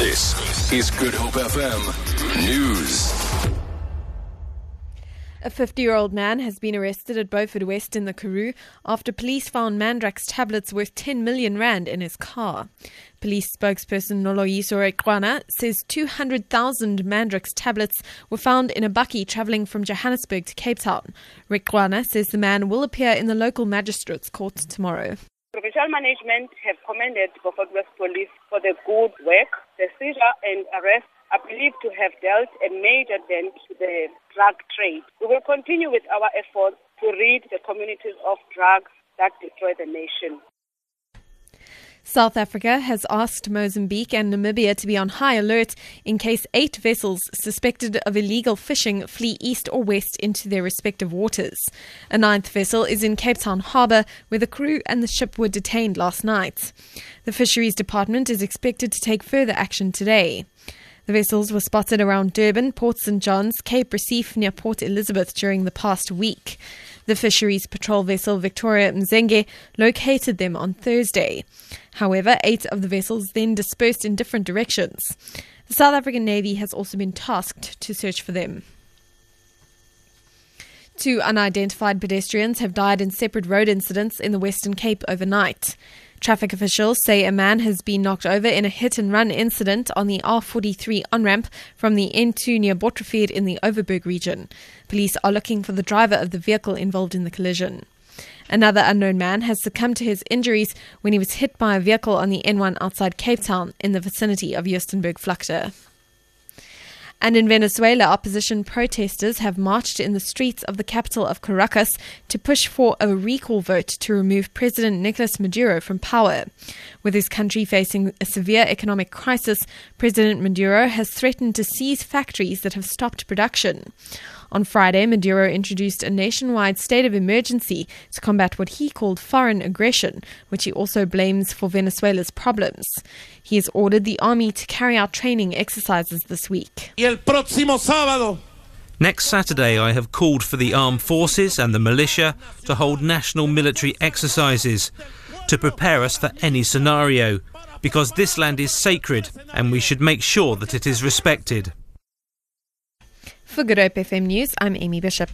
This is Good Hope FM News. A 50 year old man has been arrested at Beaufort West in the Karoo after police found Mandrax tablets worth 10 million rand in his car. Police spokesperson Noloyiso Rwexana says 200,000 Mandrax tablets were found in a bakkie travelling from Johannesburg to Cape Town. Rwexana says the man will appear in the local magistrates court tomorrow. Provincial management have commended Beaufort West Police for the good work. The seizure and arrest are believed to have dealt a major dent to the drug trade. We will continue with our efforts to rid the communities of drugs that destroy the nation. South Africa has asked Mozambique and Namibia to be on high alert in case eight vessels suspected of illegal fishing flee east or west into their respective waters. A ninth vessel is in Cape Town harbour, where the crew and the ship were detained last night. The Fisheries Department is expected to take further action today. The vessels were spotted around Durban, Port St John's, Cape Recife near Port Elizabeth during the past week. The fisheries patrol vessel Victoria Mxenge located them on Thursday. However, eight of the vessels then dispersed in different directions. The South African Navy has also been tasked to search for them. Two unidentified pedestrians have died in separate road incidents in the Western Cape overnight. Traffic officials say a man has been knocked over in a hit and run incident on the R43 on ramp from the N2 near Botrivier in the Overberg region. Police are looking for the driver of the vehicle involved in the collision. Another unknown man has succumbed to his injuries when he was hit by a vehicle on the N1 outside Cape Town in the vicinity of Joostenburg Vlakte. And in Venezuela, opposition protesters have marched in the streets of the capital of Caracas to push for a recall vote to remove President Nicolas Maduro from power. With his country facing a severe economic crisis, President Maduro has threatened to seize factories that have stopped production. On Friday, Maduro introduced a nationwide state of emergency to combat what he called foreign aggression, which he also blames for Venezuela's problems. He has ordered the army to carry out training exercises this week. Next Saturday, I have called for the armed forces and the militia to hold national military exercises to prepare us for any scenario, because this land is sacred and we should make sure that it is respected. For Good Hope FM News, I'm Amy Bishop.